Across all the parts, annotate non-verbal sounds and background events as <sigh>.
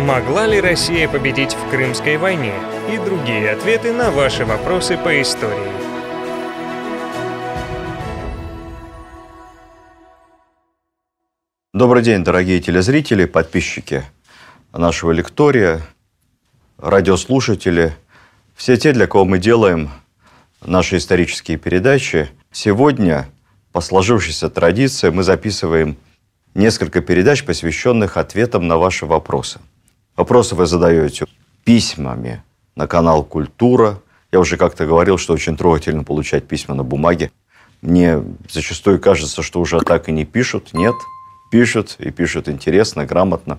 Могла ли Россия победить в Крымской войне? И другие ответы на ваши вопросы по истории. Добрый день, дорогие телезрители, подписчики нашего лектория, радиослушатели, все те, для кого мы делаем наши исторические передачи. Сегодня, по сложившейся традиции, мы записываем несколько передач, посвященных ответам на ваши вопросы. Вопросы вы задаете письмами на канал «Культура». Я уже как-то говорил, что очень трогательно получать письма на бумаге. Мне зачастую кажется, что уже так и не пишут. Нет, пишут и пишут интересно, грамотно,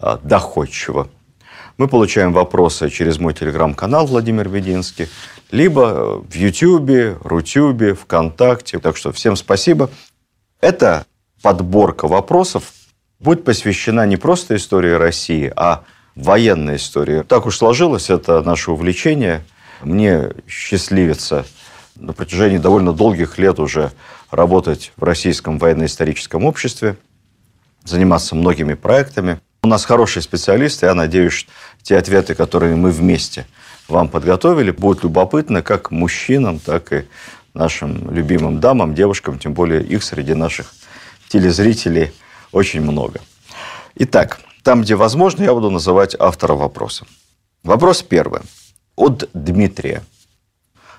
а, доходчиво. Мы получаем вопросы через мой телеграм-канал Владимир Вединский, либо в Ютьюбе, Рутюбе, ВКонтакте. Так что всем спасибо. Это подборка вопросов будет посвящена не просто истории России, а военной истории. Так уж сложилось, это наше увлечение. Мне счастливится на протяжении довольно долгих лет уже работать в Российском военно-историческом обществе, заниматься многими проектами. У нас хорошие специалисты, я надеюсь, те ответы, которые мы вместе вам подготовили, будут любопытны как мужчинам, так и нашим любимым дамам, девушкам, тем более их среди наших телезрителей очень много. Итак, там, где возможно, я буду называть автора вопроса. Вопрос первый. От Дмитрия.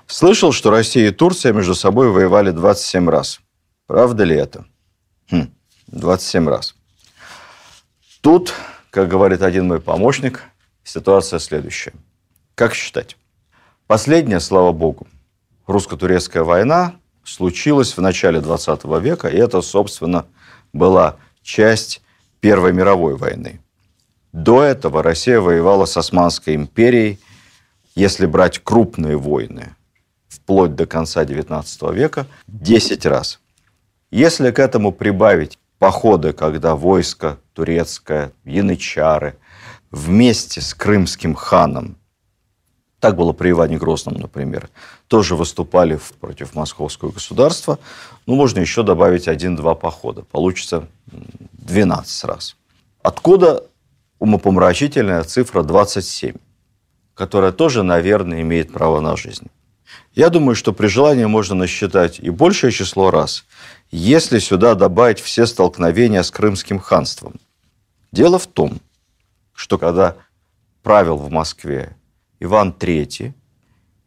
Слышал, что Россия и Турция между собой воевали 27 раз. Правда ли это? Хм, 27 раз. Тут, как говорит один мой помощник, ситуация следующая. Как считать? Последняя, слава богу, русско-турецкая война случилась в начале 20 века, и это, собственно, была часть Первой мировой войны. До этого Россия воевала с Османской империей, если брать крупные войны, вплоть до конца XIX века, 10 раз. Если к этому прибавить походы, когда войско турецкое, янычары, вместе с крымским ханом так было при Иване Грозном, например. Тоже выступали против московского государства. Ну, можно еще добавить один-два похода. Получится 12 раз. Откуда умопомрачительная цифра 27, которая тоже, наверное, имеет право на жизнь? Я думаю, что при желании можно насчитать и большее число раз, если сюда добавить все столкновения с Крымским ханством. Дело в том, что когда правил в Москве Иван III,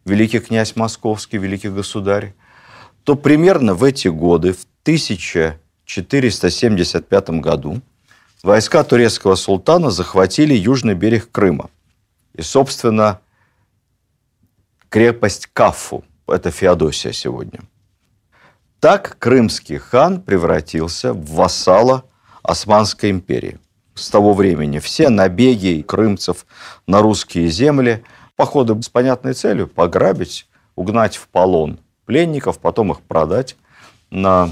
великий князь московский, великий государь, то примерно в эти годы, в 1475 году, войска турецкого султана захватили южный берег Крыма. И, собственно, крепость Кафу, это Феодосия сегодня. Так крымский хан превратился в вассала Османской империи. С того времени все набеги крымцев на русские земли – Походы с понятной целью – пограбить, угнать в полон пленников, потом их продать на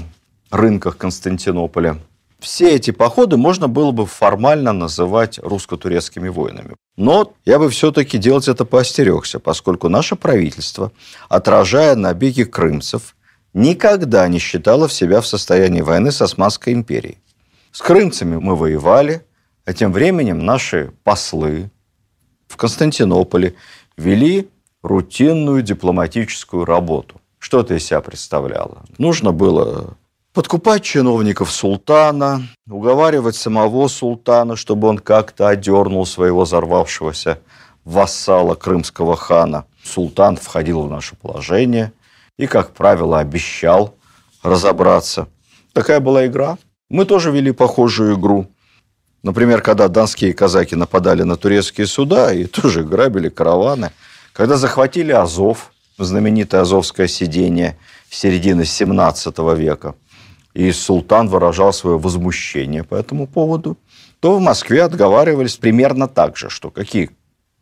рынках Константинополя. Все эти походы можно было бы формально называть русско-турецкими войнами. Но я бы все-таки делать это поостерегся, поскольку наше правительство, отражая набеги крымцев, никогда не считало в себя в состоянии войны с Османской империей. С крымцами мы воевали, а тем временем наши послы, в Константинополе вели рутинную дипломатическую работу. Что это из себя представляло? Нужно было подкупать чиновников султана, уговаривать самого султана, чтобы он как-то одернул своего взорвавшегося вассала крымского хана. Султан входил в наше положение и, как правило, обещал разобраться. Такая была игра. Мы тоже вели похожую игру. Например, когда донские казаки нападали на турецкие суда и тоже грабили караваны. Когда захватили Азов, знаменитое Азовское сидение середины 17 века, и султан выражал свое возмущение по этому поводу, то в Москве отговаривались примерно так же, что какие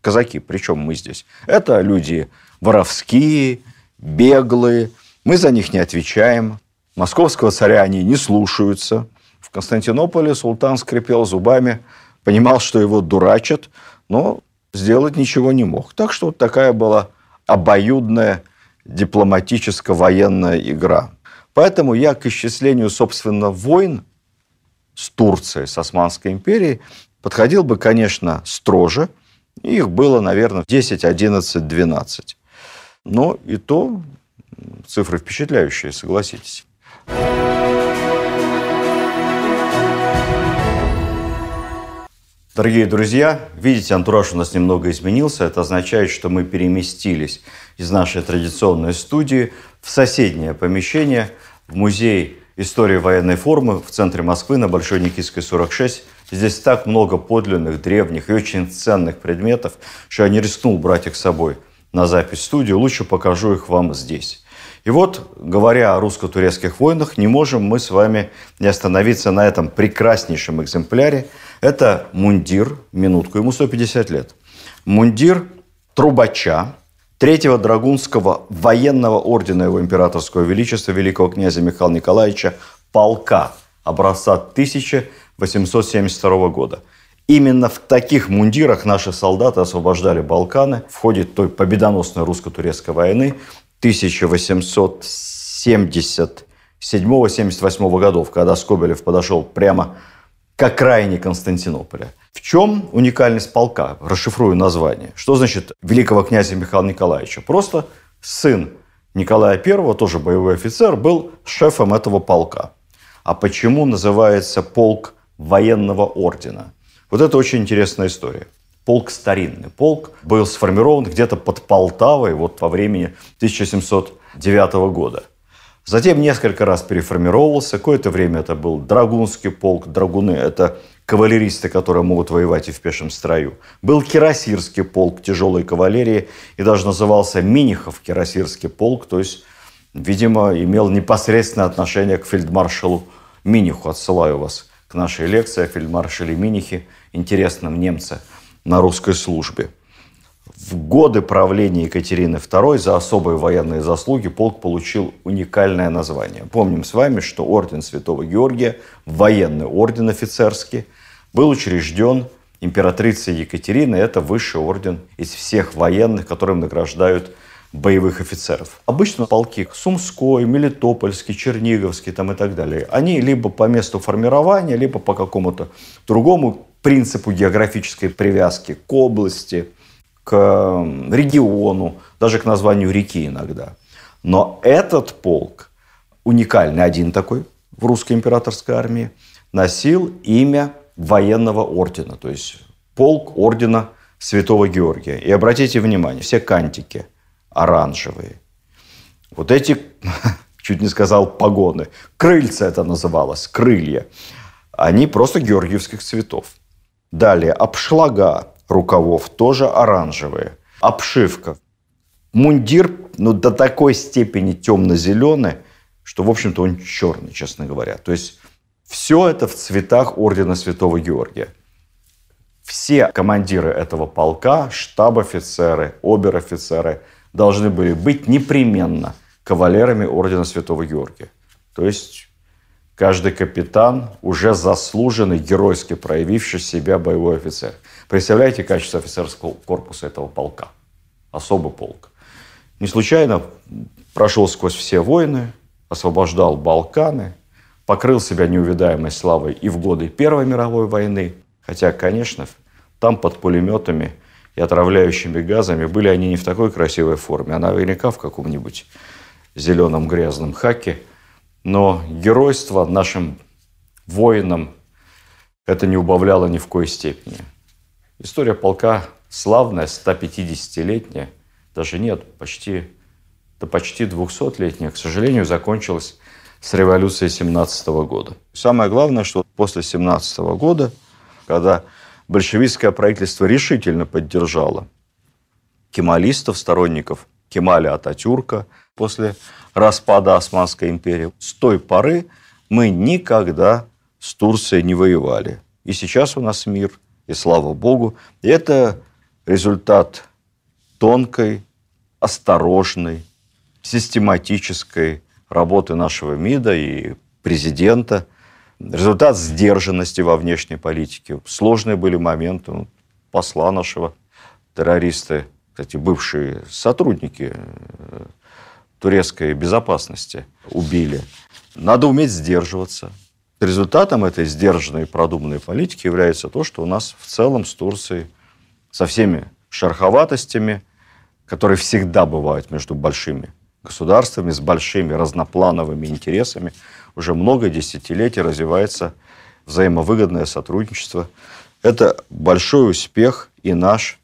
казаки, причем мы здесь, это люди воровские, беглые, мы за них не отвечаем, московского царя они не слушаются – в Константинополе султан скрипел зубами, понимал, что его дурачат, но сделать ничего не мог. Так что вот такая была обоюдная дипломатическо-военная игра. Поэтому я к исчислению, собственно, войн с Турцией, с Османской империей, подходил бы, конечно, строже. Их было, наверное, 10, 11, 12. Но и то цифры впечатляющие, согласитесь. Дорогие друзья, видите, антураж у нас немного изменился. Это означает, что мы переместились из нашей традиционной студии в соседнее помещение, в музей истории военной формы в центре Москвы на Большой Никитской, 46. Здесь так много подлинных, древних и очень ценных предметов, что я не рискнул брать их с собой на запись студию. Лучше покажу их вам здесь. И вот, говоря о русско-турецких войнах, не можем мы с вами не остановиться на этом прекраснейшем экземпляре. Это мундир, минутку, ему 150 лет. Мундир трубача, третьего Драгунского военного ордена его императорского величества великого князя Михаила Николаевича полка образца 1872 года. Именно в таких мундирах наши солдаты освобождали Балканы в ходе той победоносной русско-турецкой войны 1877-78 годов, когда Скобелев подошел прямо к окраине Константинополя. В чем уникальность полка? Расшифрую название. Что значит великого князя Михаила Николаевича? Просто сын Николая I, тоже боевой офицер, был шефом этого полка. А почему называется полк военного ордена? Вот это очень интересная история. Полк старинный. Полк был сформирован где-то под Полтавой вот во времени 1709 года. Затем несколько раз переформировался. Какое-то время это был Драгунский полк. Драгуны – это кавалеристы, которые могут воевать и в пешем строю. Был Кирасирский полк тяжелой кавалерии и даже назывался Минихов Кирасирский полк, то есть, видимо, имел непосредственное отношение к фельдмаршалу Миниху. Отсылаю вас к нашей лекции о фельдмаршале Минихе, интересном немце на русской службе. В годы правления Екатерины II за особые военные заслуги полк получил уникальное название. Помним с вами, что орден Святого Георгия, военный орден офицерский, был учрежден императрицей Екатериной. Это высший орден из всех военных, которым награждают боевых офицеров. Обычно полки Сумской, Мелитопольский, Черниговский там и так далее, они либо по месту формирования, либо по какому-то другому принципу географической привязки к области – к региону, даже к названию реки иногда. Но этот полк, уникальный один такой в русской императорской армии, носил имя военного ордена, то есть полк ордена Святого Георгия. И обратите внимание, все кантики оранжевые. Вот эти, <laughs> чуть не сказал, погоны, крыльца это называлось, крылья, они просто георгиевских цветов. Далее, обшлага, рукавов тоже оранжевые. Обшивка. Мундир ну, до такой степени темно-зеленый, что, в общем-то, он черный, честно говоря. То есть все это в цветах Ордена Святого Георгия. Все командиры этого полка, штаб-офицеры, обер-офицеры должны были быть непременно кавалерами Ордена Святого Георгия. То есть каждый капитан уже заслуженный, геройски проявивший себя боевой офицер. Представляете качество офицерского корпуса этого полка? Особый полк. Не случайно прошел сквозь все войны, освобождал Балканы, покрыл себя неувидаемой славой и в годы Первой мировой войны. Хотя, конечно, там под пулеметами и отравляющими газами были они не в такой красивой форме, а наверняка в каком-нибудь зеленом грязном хаке. Но геройство нашим воинам это не убавляло ни в коей степени. История полка славная, 150-летняя, даже нет, почти, да почти 200-летняя, к сожалению, закончилась с революцией 17 года. Самое главное, что после 17 года, когда большевистское правительство решительно поддержало кемалистов, сторонников Кемаля Ататюрка после распада Османской империи, с той поры мы никогда с Турцией не воевали. И сейчас у нас мир – и слава Богу. Это результат тонкой, осторожной, систематической работы нашего МИДа и президента. Результат сдержанности во внешней политике. Сложные были моменты. Ну, посла нашего, террористы, кстати, бывшие сотрудники турецкой безопасности убили. Надо уметь сдерживаться. Результатом этой сдержанной и продуманной политики является то, что у нас в целом с Турцией со всеми шероховатостями, которые всегда бывают между большими государствами, с большими разноплановыми интересами, уже много десятилетий развивается взаимовыгодное сотрудничество. Это большой успех и наш,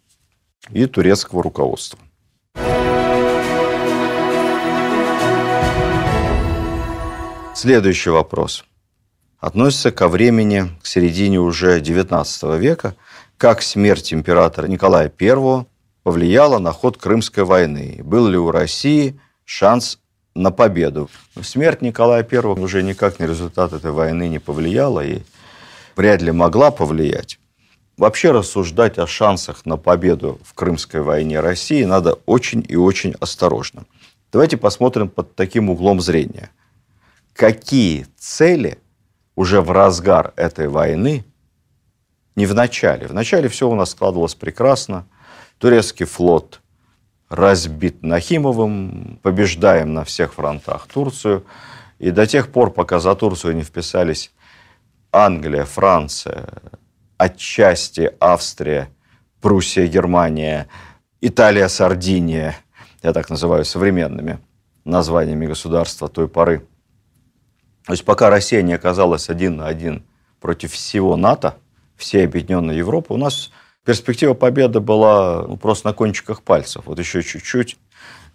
и турецкого руководства. Следующий вопрос относится ко времени, к середине уже XIX века, как смерть императора Николая I повлияла на ход Крымской войны. Был ли у России шанс на победу? Смерть Николая I уже никак на результат этой войны не повлияла и вряд ли могла повлиять. Вообще рассуждать о шансах на победу в Крымской войне России надо очень и очень осторожно. Давайте посмотрим под таким углом зрения. Какие цели уже в разгар этой войны, не в начале, в начале все у нас складывалось прекрасно, турецкий флот разбит Нахимовым, побеждаем на всех фронтах Турцию, и до тех пор, пока за Турцию не вписались Англия, Франция, отчасти Австрия, Пруссия, Германия, Италия, Сардиния, я так называю современными названиями государства той поры. То есть пока Россия не оказалась один на один против всего НАТО, всей объединенной Европы, у нас перспектива победы была ну, просто на кончиках пальцев. Вот еще чуть-чуть,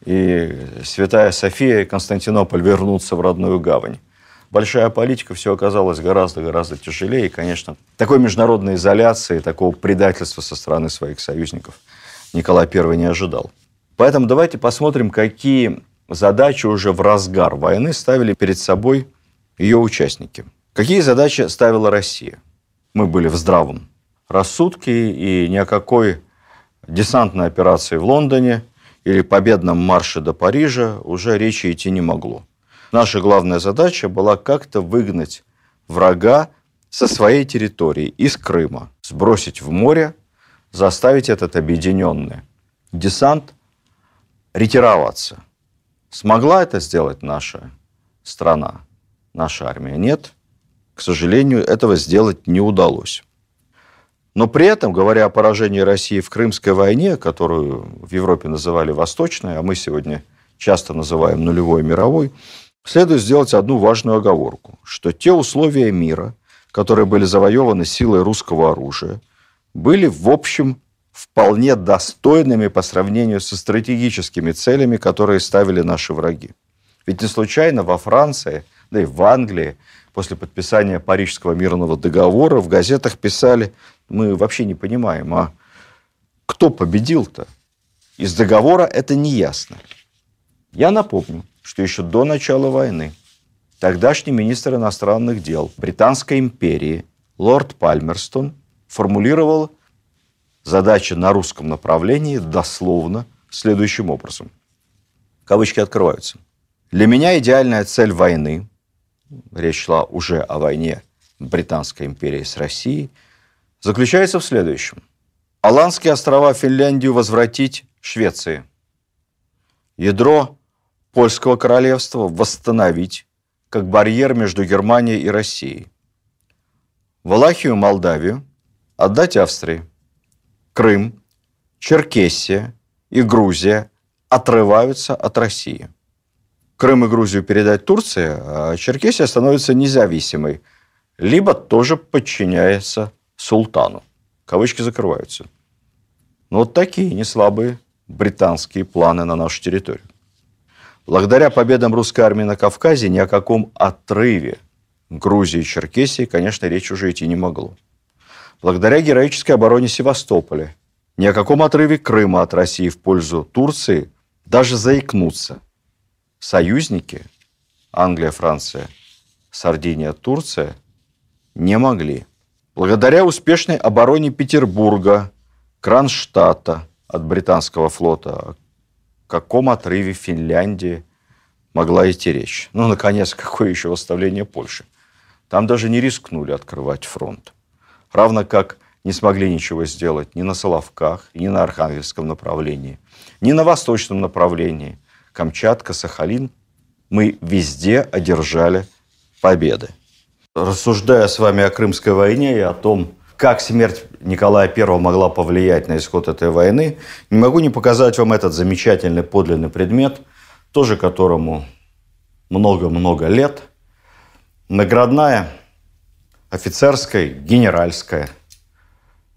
и Святая София и Константинополь вернутся в родную гавань большая политика, все оказалось гораздо-гораздо тяжелее. И, конечно, такой международной изоляции, такого предательства со стороны своих союзников Николай I не ожидал. Поэтому давайте посмотрим, какие задачи уже в разгар войны ставили перед собой ее участники. Какие задачи ставила Россия? Мы были в здравом рассудке, и ни о какой десантной операции в Лондоне или победном марше до Парижа уже речи идти не могло. Наша главная задача была как-то выгнать врага со своей территории, из Крыма, сбросить в море, заставить этот объединенный десант ретироваться. Смогла это сделать наша страна, наша армия? Нет. К сожалению, этого сделать не удалось. Но при этом, говоря о поражении России в Крымской войне, которую в Европе называли Восточной, а мы сегодня часто называем нулевой мировой, следует сделать одну важную оговорку, что те условия мира, которые были завоеваны силой русского оружия, были, в общем, вполне достойными по сравнению со стратегическими целями, которые ставили наши враги. Ведь не случайно во Франции, да и в Англии, после подписания Парижского мирного договора в газетах писали, мы вообще не понимаем, а кто победил-то? Из договора это не ясно. Я напомню, что еще до начала войны тогдашний министр иностранных дел Британской империи лорд Пальмерстон формулировал задачи на русском направлении дословно следующим образом. Кавычки открываются. Для меня идеальная цель войны, речь шла уже о войне Британской империи с Россией, заключается в следующем. Аландские острова Финляндию возвратить Швеции. Ядро Польского королевства восстановить как барьер между Германией и Россией. Валахию, Молдавию отдать Австрии. Крым, Черкесия и Грузия отрываются от России. Крым и Грузию передать Турции, а Черкесия становится независимой, либо тоже подчиняется султану. Кавычки закрываются. Но вот такие неслабые британские планы на нашу территорию. Благодаря победам русской армии на Кавказе ни о каком отрыве Грузии и Черкесии, конечно, речь уже идти не могло. Благодаря героической обороне Севастополя ни о каком отрыве Крыма от России в пользу Турции даже заикнуться. Союзники Англия, Франция, Сардиния, Турция не могли. Благодаря успешной обороне Петербурга, Кронштадта от британского флота, каком отрыве Финляндии могла идти речь. Ну, наконец, <laughs> какое еще восставление Польши? Там даже не рискнули открывать фронт. Равно как не смогли ничего сделать ни на Соловках, ни на Архангельском направлении, ни на восточном направлении. Камчатка, Сахалин. Мы везде одержали победы. рассуждая с вами о Крымской войне и о том, как смерть Николая I могла повлиять на исход этой войны, не могу не показать вам этот замечательный подлинный предмет, тоже которому много-много лет. Наградная, офицерская, генеральская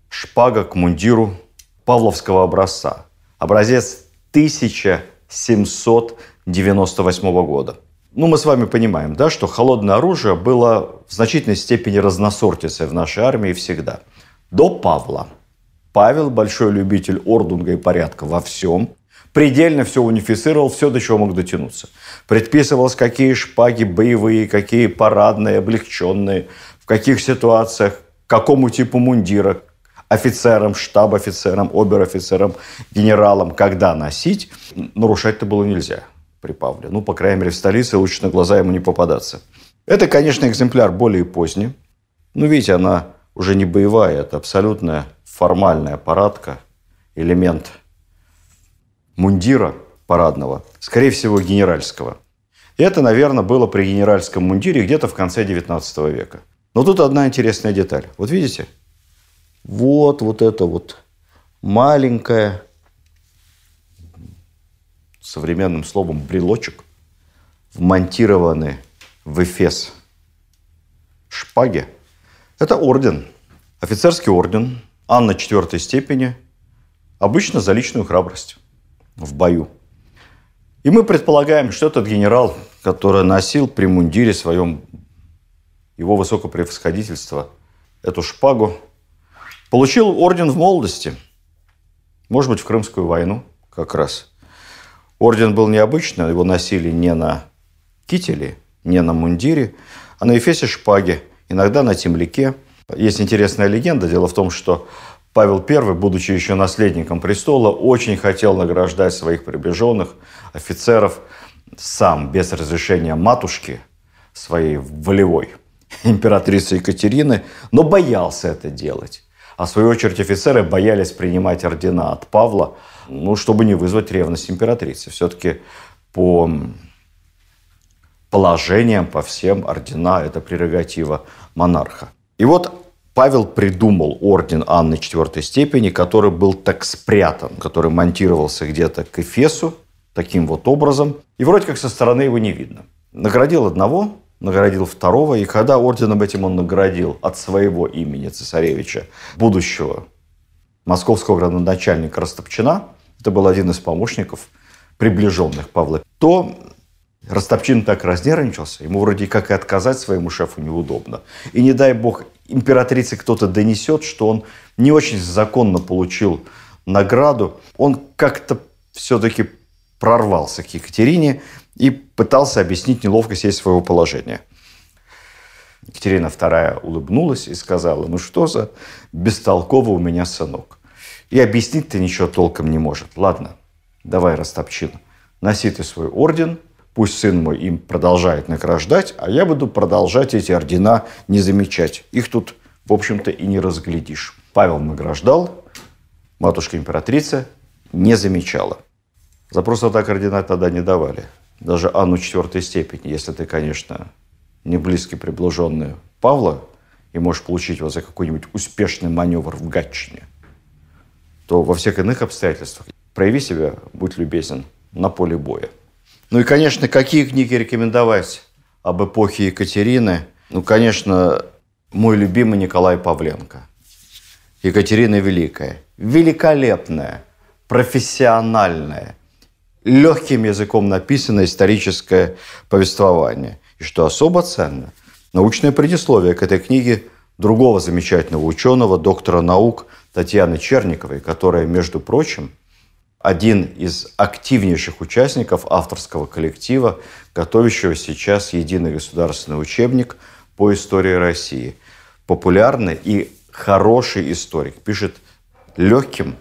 шпага к мундиру Павловского образца. Образец 1798 года. Ну, мы с вами понимаем, да, что холодное оружие было в значительной степени разносортицей в нашей армии всегда. До Павла. Павел, большой любитель ордунга и порядка во всем, предельно все унифицировал, все, до чего мог дотянуться. Предписывалось, какие шпаги боевые, какие парадные, облегченные, в каких ситуациях, какому типу мундира, офицерам, штаб-офицерам, обер-офицерам, генералам, когда носить, нарушать-то было нельзя при Павле. Ну, по крайней мере, в столице лучше на глаза ему не попадаться. Это, конечно, экземпляр более поздний. Ну, видите, она уже не боевая, это абсолютная формальная парадка, элемент мундира парадного, скорее всего, генеральского. И это, наверное, было при генеральском мундире где-то в конце 19 века. Но тут одна интересная деталь. Вот видите? Вот, вот это вот маленькая современным словом брелочек, вмонтированы в эфес шпаги. Это орден, офицерский орден Анна четвертой степени, обычно за личную храбрость в бою. И мы предполагаем, что этот генерал, который носил при мундире своем его высокопревосходительство эту шпагу, получил орден в молодости, может быть, в Крымскую войну как раз – Орден был необычный, его носили не на кителе, не на мундире, а на эфесе шпаги, иногда на темляке. Есть интересная легенда. Дело в том, что Павел I, будучи еще наследником престола, очень хотел награждать своих приближенных, офицеров, сам, без разрешения матушки своей волевой, <laughs> императрицы Екатерины, но боялся это делать. А в свою очередь офицеры боялись принимать ордена от Павла – ну, чтобы не вызвать ревность императрицы. Все-таки по положениям, по всем ордена – это прерогатива монарха. И вот Павел придумал орден Анны IV степени, который был так спрятан, который монтировался где-то к Эфесу, таким вот образом. И вроде как со стороны его не видно. Наградил одного, наградил второго, и когда орденом этим он наградил от своего имени цесаревича, будущего московского градоначальника Растопчина, это был один из помощников, приближенных Павла, то Растопчин так разнервничался, ему вроде как и отказать своему шефу неудобно. И не дай бог императрице кто-то донесет, что он не очень законно получил награду, он как-то все-таки прорвался к Екатерине и пытался объяснить неловкость ей своего положения. Екатерина II улыбнулась и сказала, ну что за бестолковый у меня сынок. И объяснить ты ничего толком не может. Ладно, давай, Растопчин, носи ты свой орден, пусть сын мой им продолжает награждать, а я буду продолжать эти ордена не замечать. Их тут, в общем-то, и не разглядишь. Павел награждал, матушка императрица не замечала. За просто так ордена тогда не давали. Даже Анну четвертой степени, если ты, конечно, не близкий приближенный Павла и можешь получить его за какой-нибудь успешный маневр в Гатчине то во всех иных обстоятельствах прояви себя, будь любезен, на поле боя. Ну и, конечно, какие книги рекомендовать об эпохе Екатерины? Ну, конечно, мой любимый Николай Павленко. Екатерина Великая. Великолепная, профессиональная, легким языком написанное историческое повествование. И что особо ценно, научное предисловие к этой книге другого замечательного ученого, доктора наук Татьяны Черниковой, которая, между прочим, один из активнейших участников авторского коллектива, готовящего сейчас единый государственный учебник по истории России. Популярный и хороший историк. Пишет легким,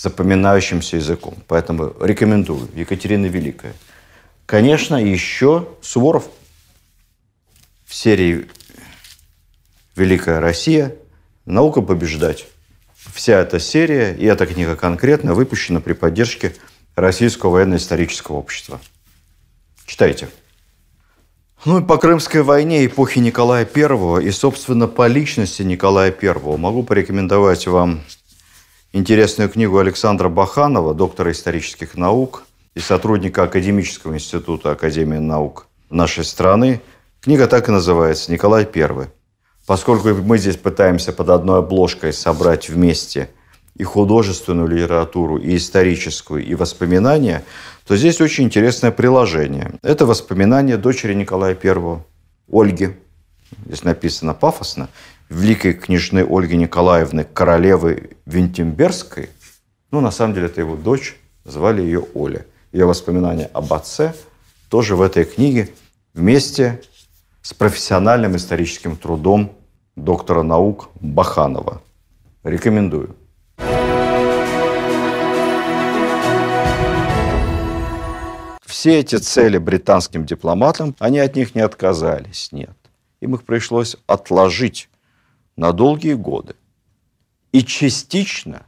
запоминающимся языком. Поэтому рекомендую. Екатерина Великая. Конечно, еще Суворов в серии «Великая Россия. Наука побеждать». Вся эта серия и эта книга конкретно выпущена при поддержке Российского военно-исторического общества. Читайте. Ну и по Крымской войне эпохи Николая I и, собственно, по личности Николая I могу порекомендовать вам интересную книгу Александра Баханова, доктора исторических наук и сотрудника Академического института Академии наук нашей страны. Книга так и называется «Николай I». Поскольку мы здесь пытаемся под одной обложкой собрать вместе и художественную литературу, и историческую, и воспоминания – то здесь очень интересное приложение. Это воспоминания дочери Николая I, Ольги. Здесь написано пафосно. Великой княжны Ольги Николаевны, королевы Винтемберской. Ну, на самом деле, это его дочь. Звали ее Оля. Ее воспоминания об отце тоже в этой книге вместе с профессиональным историческим трудом доктора наук Баханова. Рекомендую. Все эти цели британским дипломатам, они от них не отказались, нет. Им их пришлось отложить на долгие годы. И частично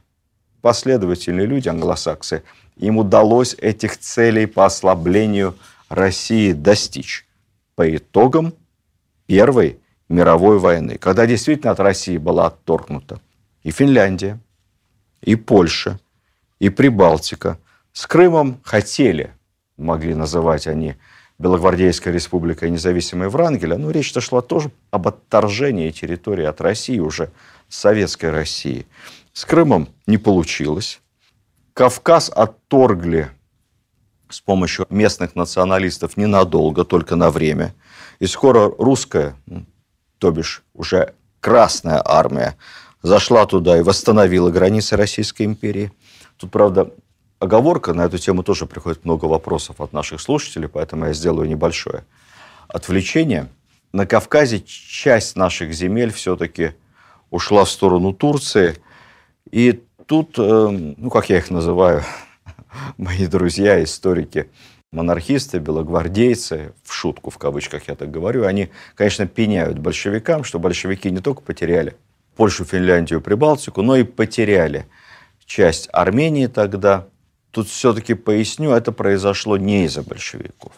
последовательные люди, англосаксы, им удалось этих целей по ослаблению России достичь по итогам Первой мировой войны, когда действительно от России была отторгнута и Финляндия, и Польша, и Прибалтика. С Крымом хотели могли называть они Белогвардейская республика и независимая Врангеля, но речь-то шла тоже об отторжении территории от России, уже советской России. С Крымом не получилось. Кавказ отторгли с помощью местных националистов ненадолго, только на время. И скоро русская, то бишь уже Красная армия, зашла туда и восстановила границы Российской империи. Тут, правда, оговорка, на эту тему тоже приходит много вопросов от наших слушателей, поэтому я сделаю небольшое отвлечение. На Кавказе часть наших земель все-таки ушла в сторону Турции. И тут, э, ну, как я их называю, <laughs> мои друзья, историки, монархисты, белогвардейцы, в шутку, в кавычках я так говорю, они, конечно, пеняют большевикам, что большевики не только потеряли Польшу, Финляндию, Прибалтику, но и потеряли часть Армении тогда, Тут все-таки поясню, это произошло не из-за большевиков.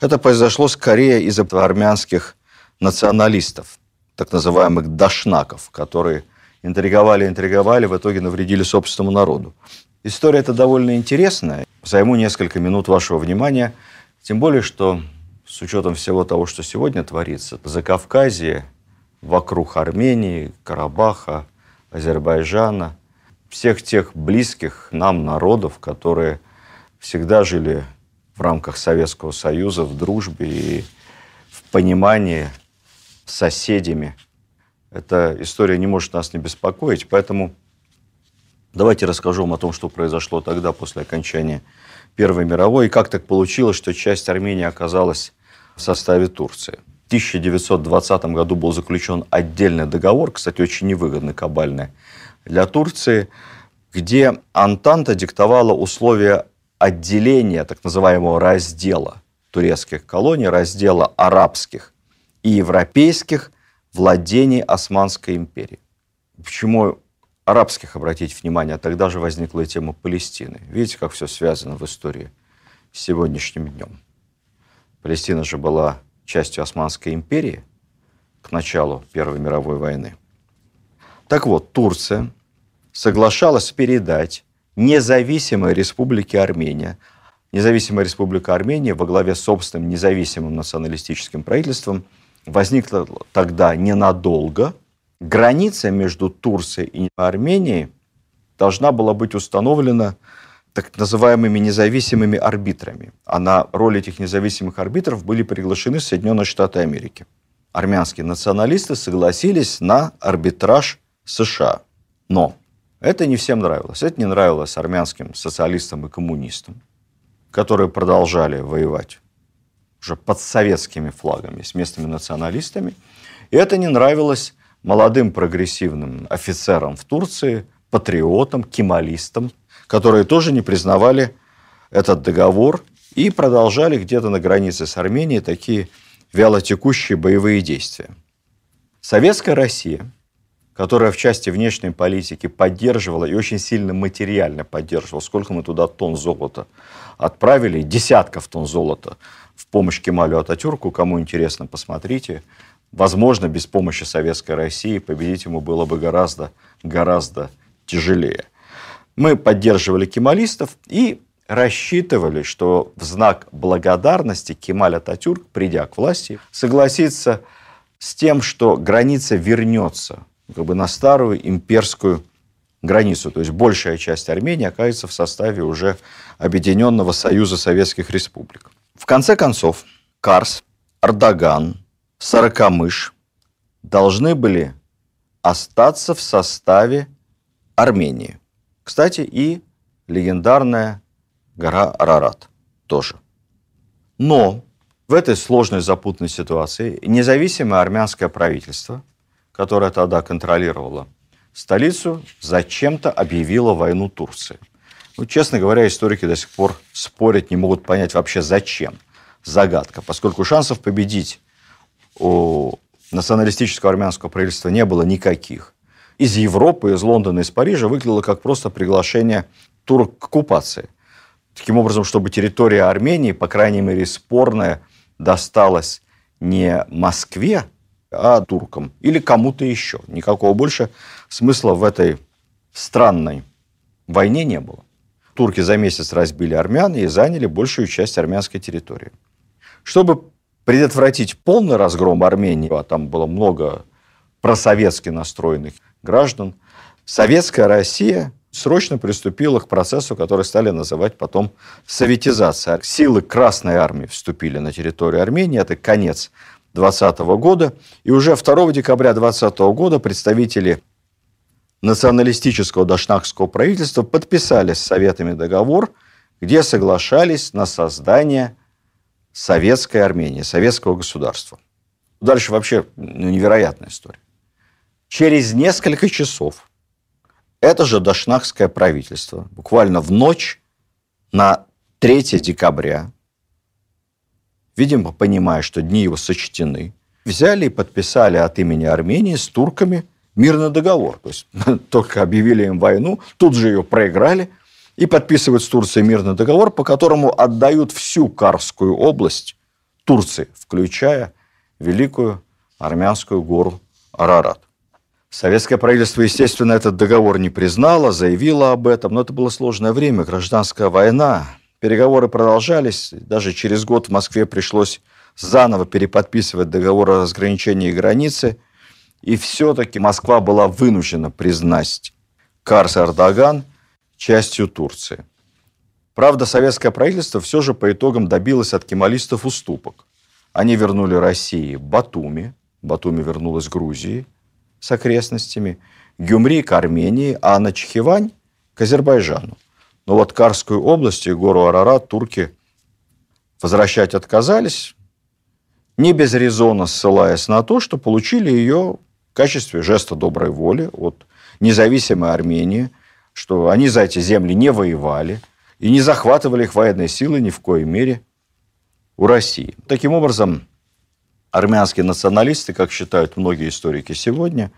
Это произошло скорее из-за армянских националистов, так называемых дашнаков, которые интриговали, интриговали, в итоге навредили собственному народу. История эта довольно интересная. Займу несколько минут вашего внимания, тем более, что с учетом всего того, что сегодня творится, за Кавказе, вокруг Армении, Карабаха, Азербайджана – всех тех близких нам народов, которые всегда жили в рамках Советского Союза, в дружбе и в понимании с соседями. Эта история не может нас не беспокоить, поэтому давайте расскажу вам о том, что произошло тогда, после окончания Первой мировой, и как так получилось, что часть Армении оказалась в составе Турции. В 1920 году был заключен отдельный договор, кстати, очень невыгодный, кабальный, для Турции, где Антанта диктовала условия отделения так называемого раздела турецких колоний, раздела арабских и европейских владений Османской империи. Почему арабских, обратите внимание, тогда же возникла и тема Палестины. Видите, как все связано в истории с сегодняшним днем. Палестина же была частью Османской империи к началу Первой мировой войны. Так вот, Турция соглашалась передать независимой республике Армения, независимая республика Армения во главе с собственным независимым националистическим правительством возникла тогда ненадолго. Граница между Турцией и Арменией должна была быть установлена так называемыми независимыми арбитрами. А на роль этих независимых арбитров были приглашены Соединенные Штаты Америки. Армянские националисты согласились на арбитраж США. Но это не всем нравилось. Это не нравилось армянским социалистам и коммунистам, которые продолжали воевать уже под советскими флагами с местными националистами. И это не нравилось молодым прогрессивным офицерам в Турции, патриотам, кемалистам, которые тоже не признавали этот договор и продолжали где-то на границе с Арменией такие вялотекущие боевые действия. Советская Россия которая в части внешней политики поддерживала и очень сильно материально поддерживала. Сколько мы туда тонн золота отправили, десятков тонн золота в помощь Кемалю Ататюрку. Кому интересно, посмотрите. Возможно, без помощи Советской России победить ему было бы гораздо, гораздо тяжелее. Мы поддерживали кемалистов и рассчитывали, что в знак благодарности Кемаль Ататюрк, придя к власти, согласится с тем, что граница вернется как бы на старую имперскую границу. То есть большая часть Армении окажется в составе уже Объединенного Союза Советских Республик. В конце концов, Карс, Ардаган, Сорокомыш должны были остаться в составе Армении. Кстати, и легендарная гора Арарат тоже. Но в этой сложной запутанной ситуации независимое армянское правительство, которое тогда контролировало столицу, зачем-то объявило войну Турции. Ну, честно говоря, историки до сих пор спорят, не могут понять вообще зачем. Загадка. Поскольку шансов победить у националистического армянского правительства не было никаких. Из Европы, из Лондона, из Парижа выглядело как просто приглашение турок к оккупации. Таким образом, чтобы территория Армении, по крайней мере, спорная, досталась не Москве, а туркам или кому-то еще. Никакого больше смысла в этой странной войне не было. Турки за месяц разбили армян и заняли большую часть армянской территории. Чтобы предотвратить полный разгром Армении, а там было много просоветски настроенных граждан, советская Россия срочно приступила к процессу, который стали называть потом советизация. Силы Красной Армии вступили на территорию Армении, это конец 2020 года, и уже 2 декабря 2020 года представители националистического дашнакского правительства подписали с Советами договор, где соглашались на создание советской Армении, советского государства. Дальше вообще ну, невероятная история. Через несколько часов это же Дашнакское правительство, буквально в ночь на 3 декабря, видимо, понимая, что дни его сочтены, взяли и подписали от имени Армении с турками мирный договор. То есть <laughs> только объявили им войну, тут же ее проиграли – и подписывают с Турцией мирный договор, по которому отдают всю Карскую область Турции, включая Великую Армянскую гору Арарат. Советское правительство, естественно, этот договор не признало, заявило об этом, но это было сложное время, гражданская война. Переговоры продолжались, даже через год в Москве пришлось заново переподписывать договор о разграничении границы, и все-таки Москва была вынуждена признать Карс Эрдоган – частью Турции. Правда, советское правительство все же по итогам добилось от кемалистов уступок. Они вернули России Батуми, Батуми вернулась Грузии с окрестностями, Гюмри к Армении, а Начхивань к Азербайджану. Но вот Карскую область и гору Арарат турки возвращать отказались, не без резона ссылаясь на то, что получили ее в качестве жеста доброй воли от независимой Армении – что они за эти земли не воевали и не захватывали их военные силы ни в коей мере у России. Таким образом, армянские националисты, как считают многие историки сегодня,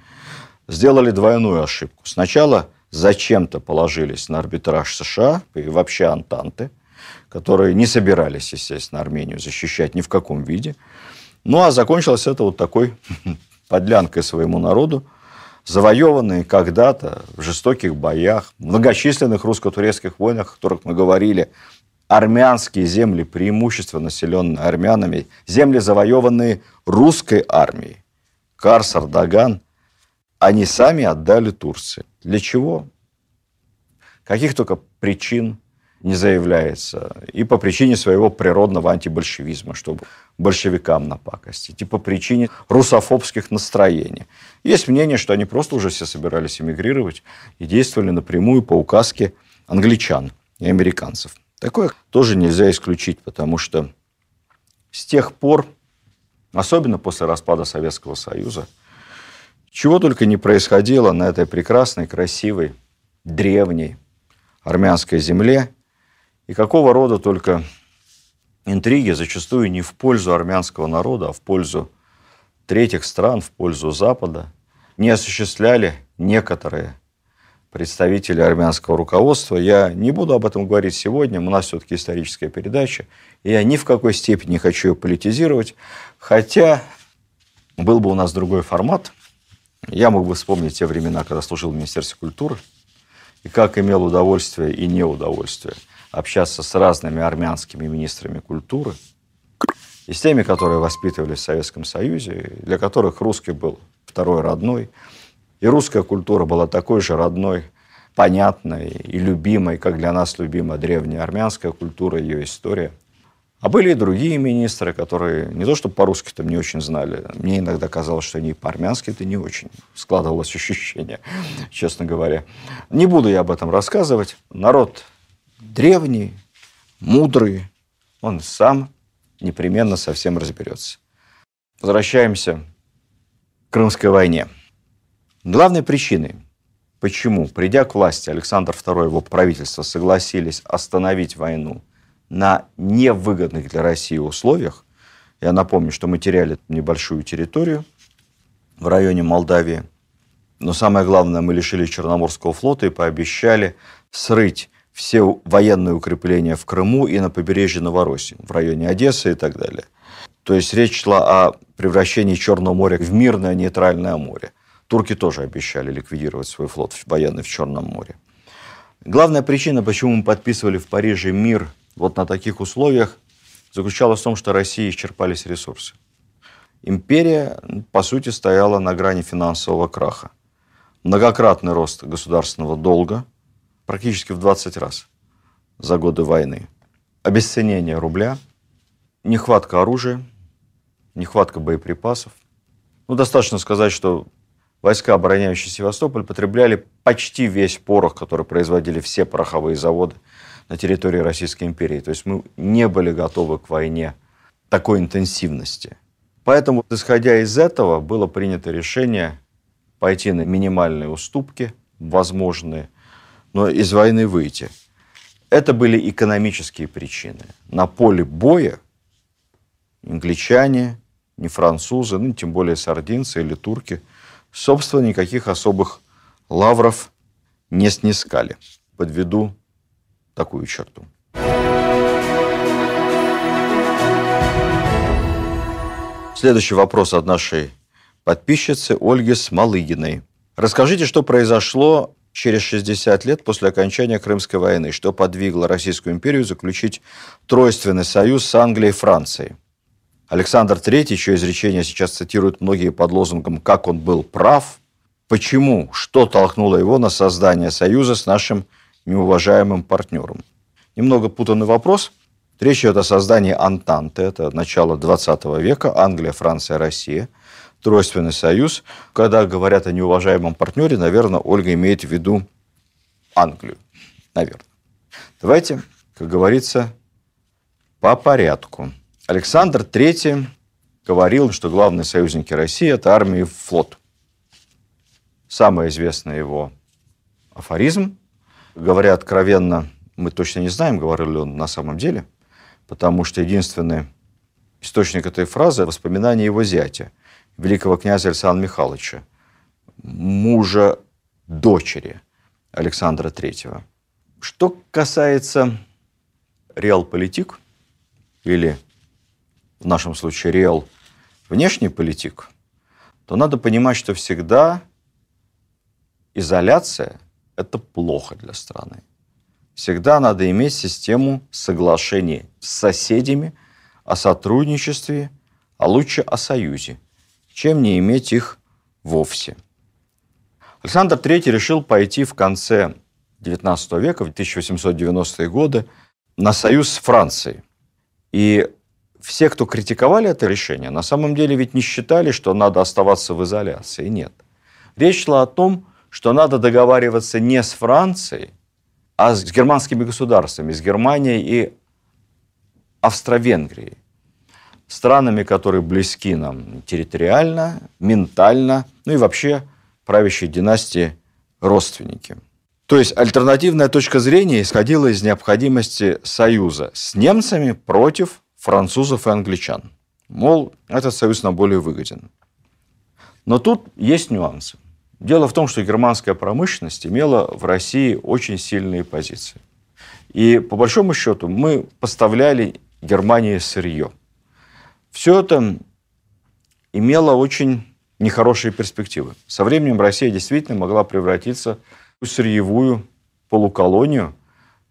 сделали двойную ошибку. Сначала зачем-то положились на арбитраж США и вообще Антанты, которые не собирались, естественно, Армению защищать ни в каком виде. Ну, а закончилось это вот такой <laughs> подлянкой своему народу – завоеванные когда-то в жестоких боях, многочисленных русско-турецких войнах, о которых мы говорили, армянские земли, преимущественно населенные армянами, земли, завоеванные русской армией, Карс, Ардаган, они сами отдали Турции. Для чего? Каких только причин не заявляется. И по причине своего природного антибольшевизма, чтобы большевикам напакостить, и по причине русофобских настроений. Есть мнение, что они просто уже все собирались эмигрировать и действовали напрямую по указке англичан и американцев. Такое тоже нельзя исключить, потому что с тех пор, особенно после распада Советского Союза, чего только не происходило на этой прекрасной, красивой, древней армянской земле, и какого рода только интриги, зачастую не в пользу армянского народа, а в пользу третьих стран, в пользу Запада, не осуществляли некоторые представители армянского руководства. Я не буду об этом говорить сегодня, у нас все-таки историческая передача, и я ни в какой степени не хочу ее политизировать, хотя был бы у нас другой формат, я мог бы вспомнить те времена, когда служил в Министерстве культуры, и как имел удовольствие и неудовольствие общаться с разными армянскими министрами культуры, и с теми, которые воспитывались в Советском Союзе, для которых русский был второй родной, и русская культура была такой же родной, понятной и любимой, как для нас любима древняя армянская культура, ее история. А были и другие министры, которые не то что по-русски там не очень знали, мне иногда казалось, что они по-армянски это не очень. Складывалось <laughs> ощущение, честно говоря. Не буду я об этом рассказывать. Народ древний, мудрый, он сам непременно совсем разберется. Возвращаемся к Крымской войне. Главной причиной, почему, придя к власти, Александр II и его правительство согласились остановить войну на невыгодных для России условиях, я напомню, что мы теряли небольшую территорию в районе Молдавии, но самое главное, мы лишили Черноморского флота и пообещали срыть все военные укрепления в Крыму и на побережье Новороссии, в районе Одессы и так далее. То есть речь шла о превращении Черного моря в мирное нейтральное море. Турки тоже обещали ликвидировать свой флот военный в Черном море. Главная причина, почему мы подписывали в Париже мир вот на таких условиях, заключалась в том, что России исчерпались ресурсы. Империя, по сути, стояла на грани финансового краха. Многократный рост государственного долга, практически в 20 раз за годы войны. Обесценение рубля, нехватка оружия, нехватка боеприпасов. Ну, достаточно сказать, что войска, обороняющие Севастополь, потребляли почти весь порох, который производили все пороховые заводы на территории Российской империи. То есть мы не были готовы к войне такой интенсивности. Поэтому, исходя из этого, было принято решение пойти на минимальные уступки, возможные, но из войны выйти. Это были экономические причины. На поле боя англичане, не французы, ну, тем более сардинцы или турки – собственно, никаких особых лавров не снискали. Подведу такую черту. Следующий вопрос от нашей подписчицы Ольги Смолыгиной. Расскажите, что произошло через 60 лет после окончания Крымской войны, что подвигло Российскую империю заключить тройственный союз с Англией и Францией. Александр III, чье изречение сейчас цитируют многие под лозунгом «как он был прав», почему, что толкнуло его на создание союза с нашим неуважаемым партнером. Немного путанный вопрос. Речь идет о создании Антанты, это начало 20 века, Англия, Франция, Россия, тройственный союз. Когда говорят о неуважаемом партнере, наверное, Ольга имеет в виду Англию, наверное. Давайте, как говорится, по порядку. Александр III говорил, что главные союзники России – это армия и флот. Самый известный его афоризм, говоря откровенно, мы точно не знаем, говорил ли он на самом деле, потому что единственный источник этой фразы – воспоминания его зятя, великого князя Александра Михайловича, мужа дочери Александра III. Что касается реал-политик или в нашем случае реал, внешний политик, то надо понимать, что всегда изоляция – это плохо для страны. Всегда надо иметь систему соглашений с соседями о сотрудничестве, а лучше о союзе, чем не иметь их вовсе. Александр III решил пойти в конце XIX века, в 1890-е годы, на союз с Францией. И все, кто критиковали это решение, на самом деле ведь не считали, что надо оставаться в изоляции. Нет. Речь шла о том, что надо договариваться не с Францией, а с германскими государствами, с Германией и Австро-Венгрией. Странами, которые близки нам территориально, ментально, ну и вообще правящей династии родственники. То есть альтернативная точка зрения исходила из необходимости союза с немцами против французов и англичан. Мол, этот союз нам более выгоден. Но тут есть нюансы. Дело в том, что германская промышленность имела в России очень сильные позиции. И по большому счету мы поставляли Германии сырье. Все это имело очень нехорошие перспективы. Со временем Россия действительно могла превратиться в сырьевую полуколонию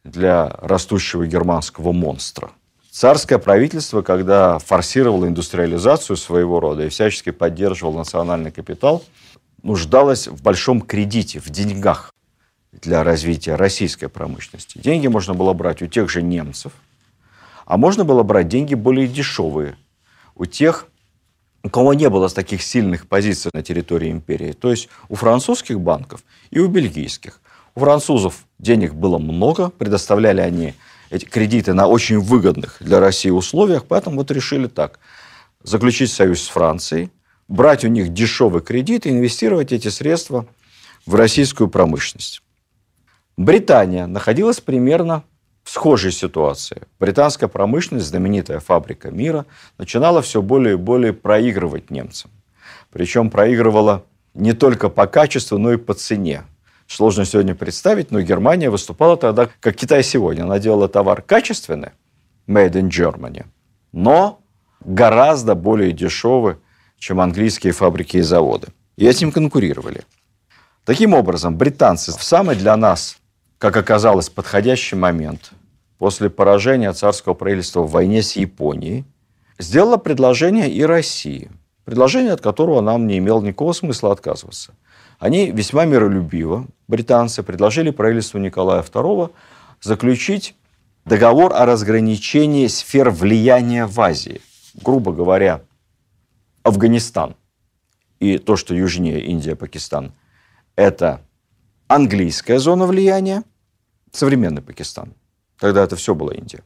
для растущего германского монстра. Царское правительство, когда форсировало индустриализацию своего рода и всячески поддерживало национальный капитал, нуждалось в большом кредите, в деньгах для развития российской промышленности. Деньги можно было брать у тех же немцев, а можно было брать деньги более дешевые у тех, у кого не было таких сильных позиций на территории империи. То есть у французских банков и у бельгийских. У французов денег было много, предоставляли они эти кредиты на очень выгодных для России условиях, поэтому вот решили так. Заключить союз с Францией, брать у них дешевый кредит и инвестировать эти средства в российскую промышленность. Британия находилась примерно в схожей ситуации. Британская промышленность, знаменитая фабрика мира, начинала все более и более проигрывать немцам. Причем проигрывала не только по качеству, но и по цене. Сложно сегодня представить, но Германия выступала тогда, как Китай сегодня. Она делала товар качественный, made in Germany, но гораздо более дешевый, чем английские фабрики и заводы. И этим конкурировали. Таким образом, британцы в самый для нас, как оказалось, подходящий момент после поражения царского правительства в войне с Японией, сделала предложение и России. Предложение, от которого нам не имело никакого смысла отказываться. Они весьма миролюбиво, британцы, предложили правительству Николая II заключить договор о разграничении сфер влияния в Азии. Грубо говоря, Афганистан и то, что южнее Индия, Пакистан, это английская зона влияния, современный Пакистан. Тогда это все было Индия.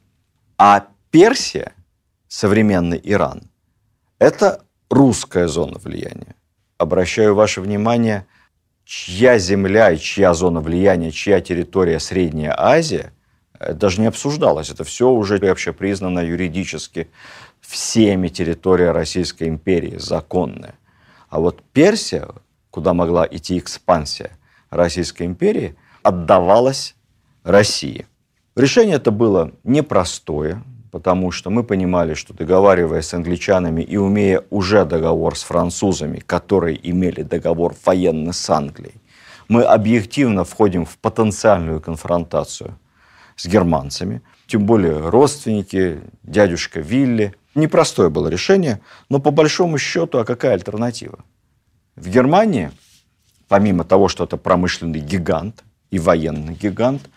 А Персия, современный Иран, это русская зона влияния. Обращаю ваше внимание, чья земля и чья зона влияния, чья территория Средняя Азия, даже не обсуждалось. Это все уже вообще признано юридически всеми территория Российской империи, законная. А вот Персия, куда могла идти экспансия Российской империи, отдавалась России. Решение это было непростое, потому что мы понимали, что договариваясь с англичанами и умея уже договор с французами, которые имели договор военный с Англией, мы объективно входим в потенциальную конфронтацию с германцами, тем более родственники, дядюшка Вилли, Непростое было решение, но по большому счету, а какая альтернатива? В Германии, помимо того, что это промышленный гигант и военный гигант,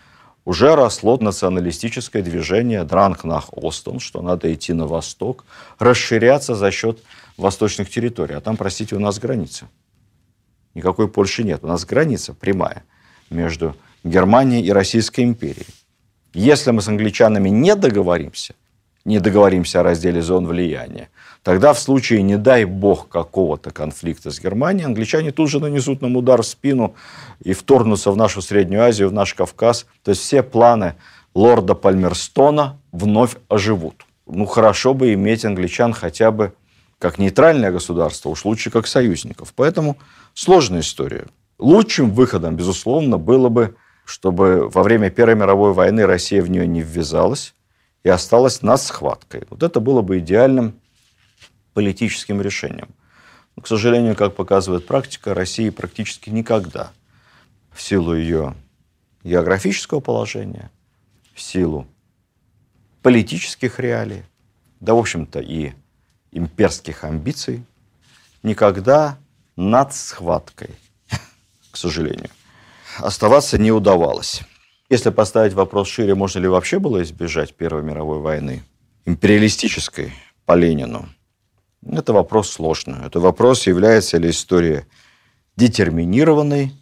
уже росло националистическое движение Дранг нах Остон, что надо идти на восток, расширяться за счет восточных территорий. А там, простите, у нас граница. Никакой Польши нет. У нас граница прямая между Германией и Российской империей. Если мы с англичанами не договоримся – не договоримся о разделе зон влияния, тогда в случае, не дай бог, какого-то конфликта с Германией, англичане тут же нанесут нам удар в спину и вторгнутся в нашу Среднюю Азию, в наш Кавказ. То есть все планы лорда Пальмерстона вновь оживут. Ну, хорошо бы иметь англичан хотя бы как нейтральное государство, уж лучше как союзников. Поэтому сложная история. Лучшим выходом, безусловно, было бы, чтобы во время Первой мировой войны Россия в нее не ввязалась, и осталась над схваткой. Вот это было бы идеальным политическим решением. Но, к сожалению, как показывает практика, России практически никогда в силу ее географического положения, в силу политических реалий, да, в общем-то, и имперских амбиций, никогда над схваткой, <laughs> к сожалению, оставаться не удавалось. Если поставить вопрос шире, можно ли вообще было избежать Первой мировой войны, империалистической по Ленину, это вопрос сложный. Это вопрос, является ли история детерминированной,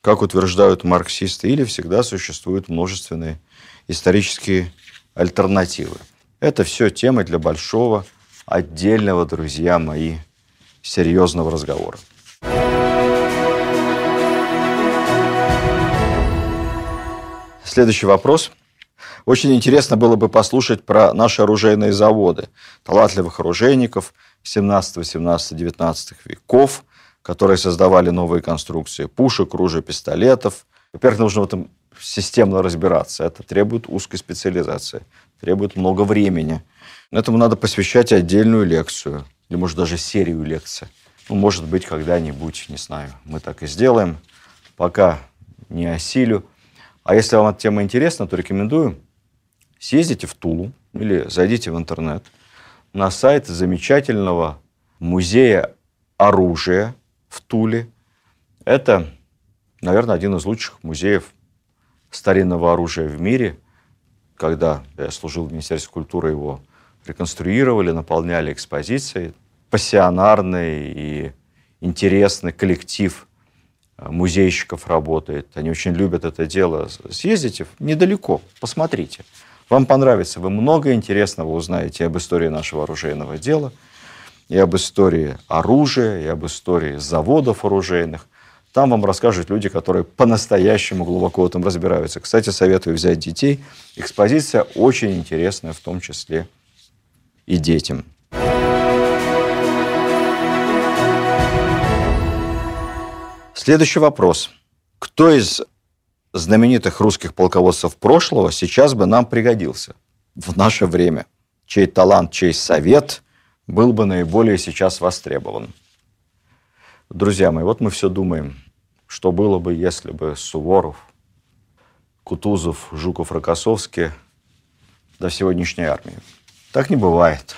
как утверждают марксисты, или всегда существуют множественные исторические альтернативы. Это все темы для большого, отдельного, друзья мои, серьезного разговора. Следующий вопрос. Очень интересно было бы послушать про наши оружейные заводы, талантливых оружейников 17, 18, 19 веков, которые создавали новые конструкции пушек, ружей, пистолетов. Во-первых, нужно в этом системно разбираться. Это требует узкой специализации, требует много времени. Этому надо посвящать отдельную лекцию, или, может, даже серию лекций. Ну, может быть, когда-нибудь, не знаю, мы так и сделаем. Пока не осилю. А если вам эта тема интересна, то рекомендую съездите в Тулу или зайдите в интернет на сайт замечательного музея оружия в Туле. Это, наверное, один из лучших музеев старинного оружия в мире. Когда я служил в Министерстве культуры, его реконструировали, наполняли экспозицией. Пассионарный и интересный коллектив музейщиков работает. Они очень любят это дело. Съездите недалеко, посмотрите. Вам понравится, вы много интересного узнаете об истории нашего оружейного дела, и об истории оружия, и об истории заводов оружейных. Там вам расскажут люди, которые по-настоящему глубоко в этом разбираются. Кстати, советую взять детей. Экспозиция очень интересная, в том числе и детям. Следующий вопрос. Кто из знаменитых русских полководцев прошлого сейчас бы нам пригодился в наше время? Чей талант, чей совет был бы наиболее сейчас востребован? Друзья мои, вот мы все думаем, что было бы, если бы Суворов, Кутузов, Жуков, Рокоссовский до сегодняшней армии. Так не бывает.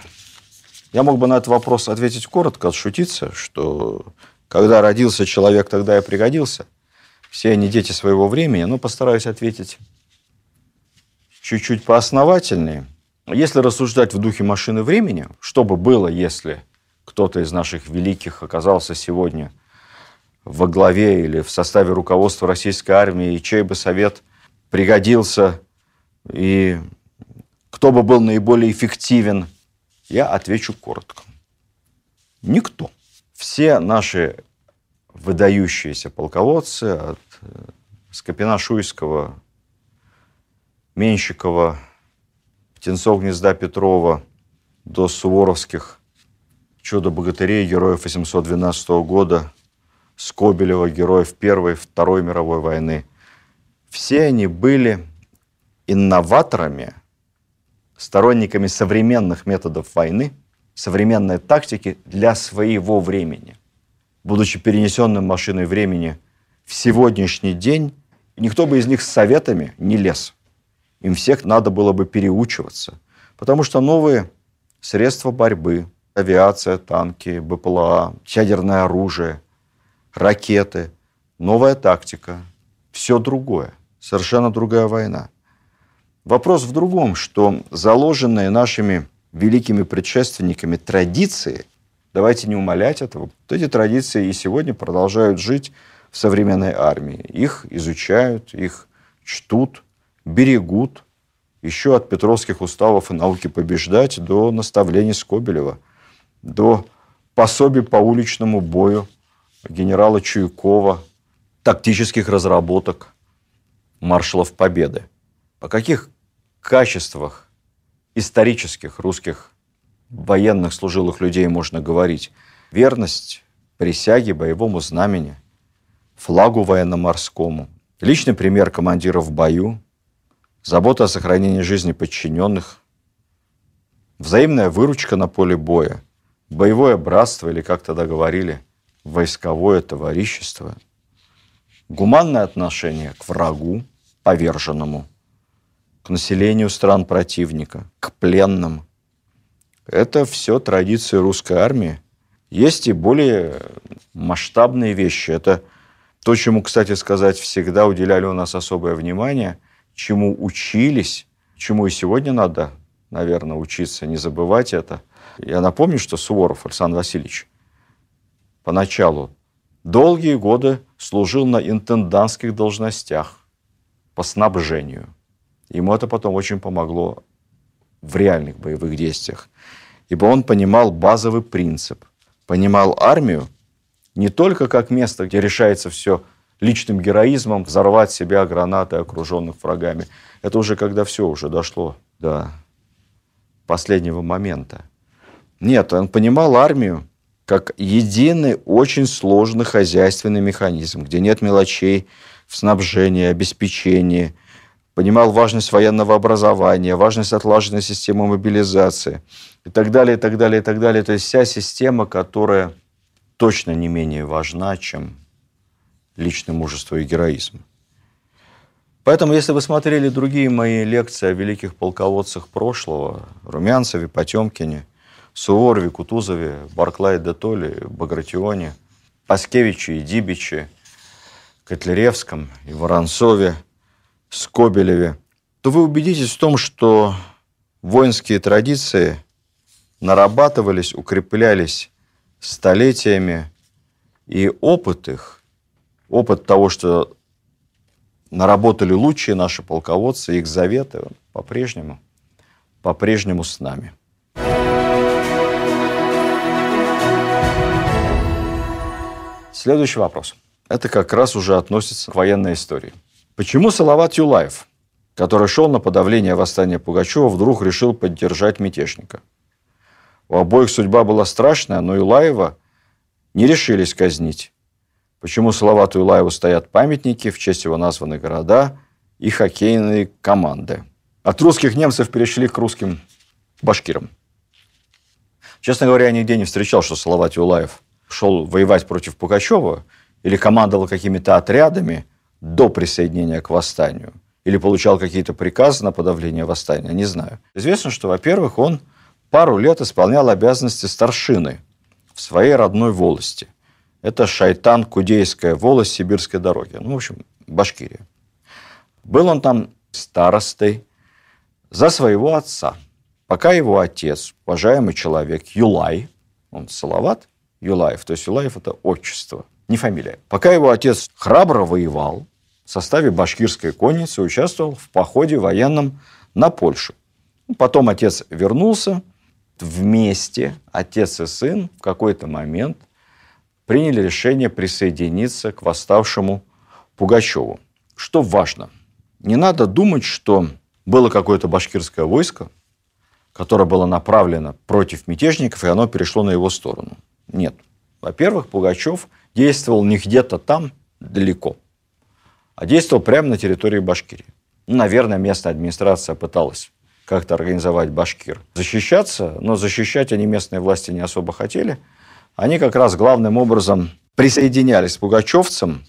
Я мог бы на этот вопрос ответить коротко, отшутиться, что когда родился человек, тогда и пригодился. Все они дети своего времени, но постараюсь ответить чуть-чуть поосновательнее. Если рассуждать в духе машины времени, что бы было, если кто-то из наших великих оказался сегодня во главе или в составе руководства российской армии, и чей бы совет пригодился, и кто бы был наиболее эффективен, я отвечу коротко. Никто. Все наши выдающиеся полководцы от э, Скопина Шуйского, Менщикова, Птенцов гнезда Петрова до суворовских чудо-богатырей, героев 812 года, Скобелева, героев Первой, Второй мировой войны. Все они были инноваторами – сторонниками современных методов войны, современной тактики для своего времени. Будучи перенесенным машиной времени в сегодняшний день, никто бы из них с советами не лез. Им всех надо было бы переучиваться, потому что новые средства борьбы, авиация, танки, БПЛА, ядерное оружие, ракеты, новая тактика, все другое, совершенно другая война – Вопрос в другом, что заложенные нашими великими предшественниками традиции, давайте не умалять этого, вот эти традиции и сегодня продолжают жить в современной армии. Их изучают, их чтут, берегут, еще от Петровских уставов и науки побеждать до наставлений Скобелева, до пособий по уличному бою генерала Чуйкова, тактических разработок маршалов Победы. О каких качествах исторических русских военных служилых людей можно говорить. Верность присяге, боевому знамени, флагу военно-морскому. Личный пример командира в бою, забота о сохранении жизни подчиненных, взаимная выручка на поле боя, боевое братство, или как тогда говорили, войсковое товарищество, гуманное отношение к врагу, поверженному – к населению стран противника, к пленным. Это все традиции русской армии. Есть и более масштабные вещи. Это то, чему, кстати сказать, всегда уделяли у нас особое внимание, чему учились, чему и сегодня надо, наверное, учиться, не забывать это. Я напомню, что Суворов Александр Васильевич поначалу долгие годы служил на интендантских должностях по снабжению. Ему это потом очень помогло в реальных боевых действиях. Ибо он понимал базовый принцип. Понимал армию не только как место, где решается все личным героизмом, взорвать себя гранаты, окруженных врагами. Это уже когда все уже дошло до последнего момента. Нет, он понимал армию как единый очень сложный хозяйственный механизм, где нет мелочей в снабжении, обеспечении, понимал важность военного образования, важность отлаженной системы мобилизации и так далее, и так далее, и так далее. То есть вся система, которая точно не менее важна, чем личное мужество и героизм. Поэтому, если вы смотрели другие мои лекции о великих полководцах прошлого, Румянцеве, Потемкине, Суворове, Кутузове, Барклае де Толли, Багратионе, Паскевиче и Дибиче, Котляревском и Воронцове, Скобелеве, то вы убедитесь в том, что воинские традиции нарабатывались, укреплялись столетиями, и опыт их, опыт того, что наработали лучшие наши полководцы, их заветы по-прежнему, по-прежнему с нами. Следующий вопрос. Это как раз уже относится к военной истории. Почему Салават Юлаев, который шел на подавление восстания Пугачева, вдруг решил поддержать мятежника? У обоих судьба была страшная, но Юлаева не решились казнить. Почему Салавату Юлаеву стоят памятники, в честь его названы города и хоккейные команды. От русских немцев перешли к русским башкирам. Честно говоря, я нигде не встречал, что Салават Юлаев шел воевать против Пугачева или командовал какими-то отрядами до присоединения к восстанию, или получал какие-то приказы на подавление восстания, не знаю. Известно, что, во-первых, он пару лет исполнял обязанности старшины в своей родной волости. Это Шайтан-Кудейская волость Сибирской дороги. Ну, в общем, Башкирия. Был он там старостой за своего отца. Пока его отец, уважаемый человек Юлай, он Салават Юлаев, то есть Юлаев – это отчество, не фамилия. Пока его отец храбро воевал, в составе башкирской конницы участвовал в походе военном на Польшу. Потом отец вернулся, вместе, отец и сын, в какой-то момент приняли решение присоединиться к восставшему Пугачеву. Что важно, не надо думать, что было какое-то башкирское войско, которое было направлено против мятежников, и оно перешло на его сторону. Нет. Во-первых, Пугачев действовал не где-то там, далеко, а действовал прямо на территории Башкирии. Ну, наверное, местная администрация пыталась как-то организовать башкир. Защищаться, но защищать они местные власти не особо хотели – они как раз главным образом присоединялись к пугачевцам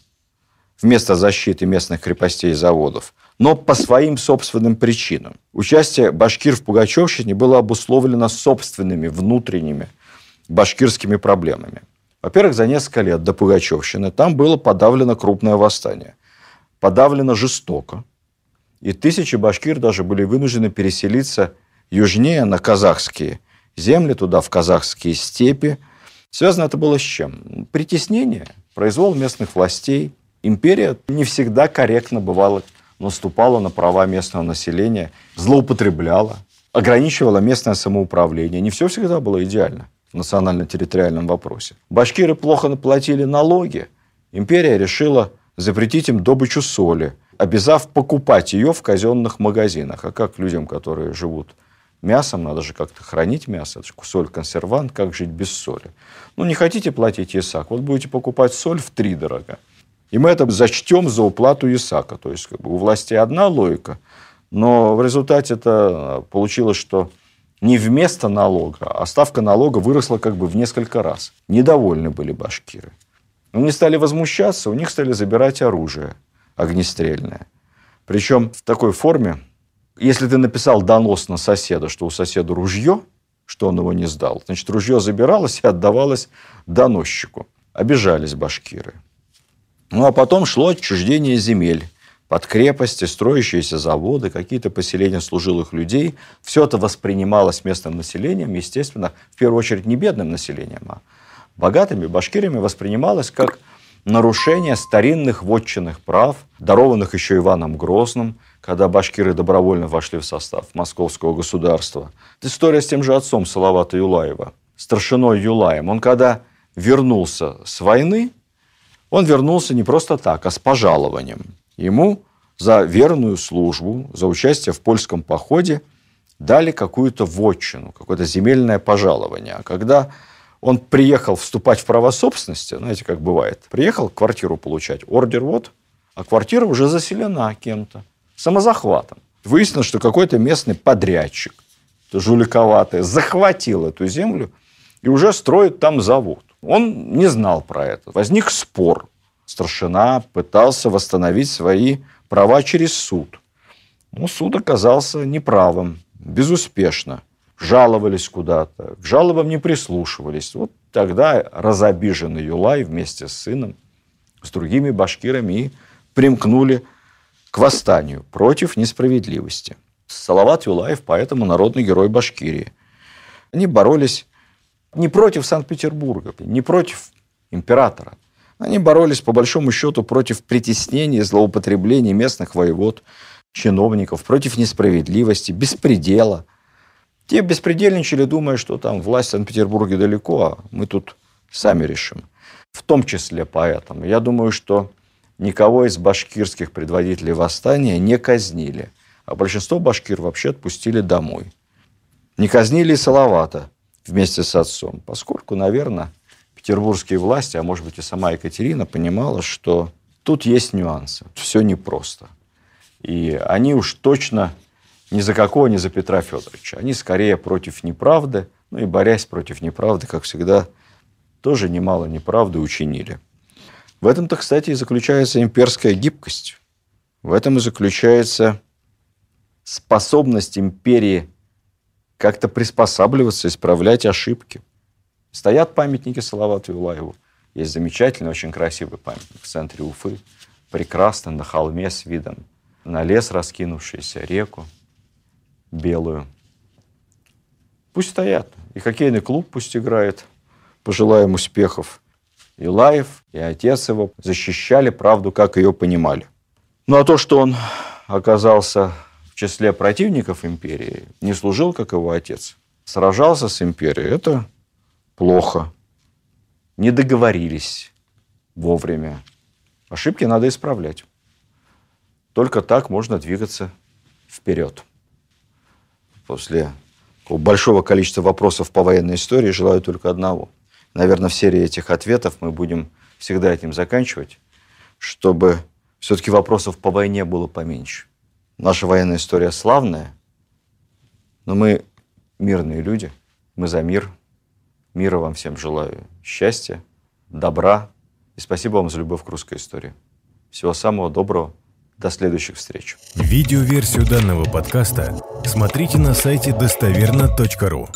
вместо защиты местных крепостей и заводов, но по своим собственным причинам. Участие башкир в Пугачевщине было обусловлено собственными внутренними башкирскими проблемами. Во-первых, за несколько лет до Пугачевщины там было подавлено крупное восстание. Подавлено жестоко. И тысячи башкир даже были вынуждены переселиться южнее на казахские земли, туда, в казахские степи, Связано это было с чем? Притеснение, произвол местных властей. Империя не всегда корректно бывало наступала на права местного населения, злоупотребляла, ограничивала местное самоуправление. Не все всегда было идеально в национально-территориальном вопросе. Башкиры плохо наплатили налоги. Империя решила запретить им добычу соли, обязав покупать ее в казенных магазинах. А как людям, которые живут мясом, надо же как-то хранить мясо, это же соль консервант, как жить без соли. Ну, не хотите платить ИСАК, вот будете покупать соль в три дорого. И мы это зачтем за уплату ИСАКа. То есть как бы, у власти одна логика, но в результате это получилось, что не вместо налога, а ставка налога выросла как бы в несколько раз. Недовольны были башкиры. Они стали возмущаться, у них стали забирать оружие огнестрельное. Причем в такой форме, если ты написал донос на соседа, что у соседа ружье, что он его не сдал, значит, ружье забиралось и отдавалось доносчику. Обижались башкиры. Ну, а потом шло отчуждение земель под крепости, строящиеся заводы, какие-то поселения служилых людей. Все это воспринималось местным населением, естественно, в первую очередь не бедным населением, а богатыми башкирами воспринималось как нарушение старинных вотчинных прав, дарованных еще Иваном Грозным, когда башкиры добровольно вошли в состав московского государства. Это история с тем же отцом Салавата Юлаева, старшиной Юлаем. Он когда вернулся с войны, он вернулся не просто так, а с пожалованием. Ему за верную службу, за участие в польском походе дали какую-то вотчину, какое-то земельное пожалование. А когда Он приехал вступать в право собственности, знаете, как бывает. Приехал квартиру получать. Ордер вот, а квартира уже заселена кем-то. Самозахватом. Выяснилось, что какой-то местный подрядчик, жуликоватый, захватил эту землю и уже строит там завод. Он не знал про это. Возник спор. Старшина пытался восстановить свои права через суд. Но суд оказался неправым, безуспешно. Жаловались куда-то, к жалобам не прислушивались. Вот тогда разобиженный Юлай вместе с сыном, с другими башкирами и примкнули к восстанию против несправедливости. Салават Юлаев поэтому народный герой Башкирии. Они боролись не против Санкт-Петербурга, не против императора. Они боролись, по большому счету, против притеснения и злоупотреблений местных воевод, чиновников, против несправедливости, беспредела. Те беспредельничали, думая, что там власть в Санкт-Петербурге далеко, а мы тут сами решим. В том числе поэтому. Я думаю, что никого из башкирских предводителей восстания не казнили, а большинство башкир вообще отпустили домой. Не казнили и Салавата вместе с отцом, поскольку, наверное, петербургские власти, а может быть и сама Екатерина, понимала, что тут есть нюансы, все непросто. И они уж точно ни за какого, ни за Петра Федоровича. Они скорее против неправды, ну и борясь против неправды, как всегда, тоже немало неправды учинили. В этом-то, кстати, и заключается имперская гибкость. В этом и заключается способность империи как-то приспосабливаться, исправлять ошибки. Стоят памятники Салавату Юлаеву. Есть замечательный, очень красивый памятник в центре Уфы. Прекрасно, на холме с видом на лес раскинувшийся, реку белую. Пусть стоят. И хоккейный клуб пусть играет. Пожелаем успехов. И Лаев, и отец его защищали правду, как ее понимали. Ну а то, что он оказался в числе противников империи, не служил, как его отец, сражался с империей, это плохо. Не договорились вовремя. Ошибки надо исправлять. Только так можно двигаться вперед. После большого количества вопросов по военной истории желаю только одного. Наверное, в серии этих ответов мы будем всегда этим заканчивать, чтобы все-таки вопросов по войне было поменьше. Наша военная история славная, но мы мирные люди, мы за мир. Мира вам всем желаю, счастья, добра и спасибо вам за любовь к русской истории. Всего самого доброго. До следующих встреч. Видеоверсию данного подкаста смотрите на сайте достоверно.ру.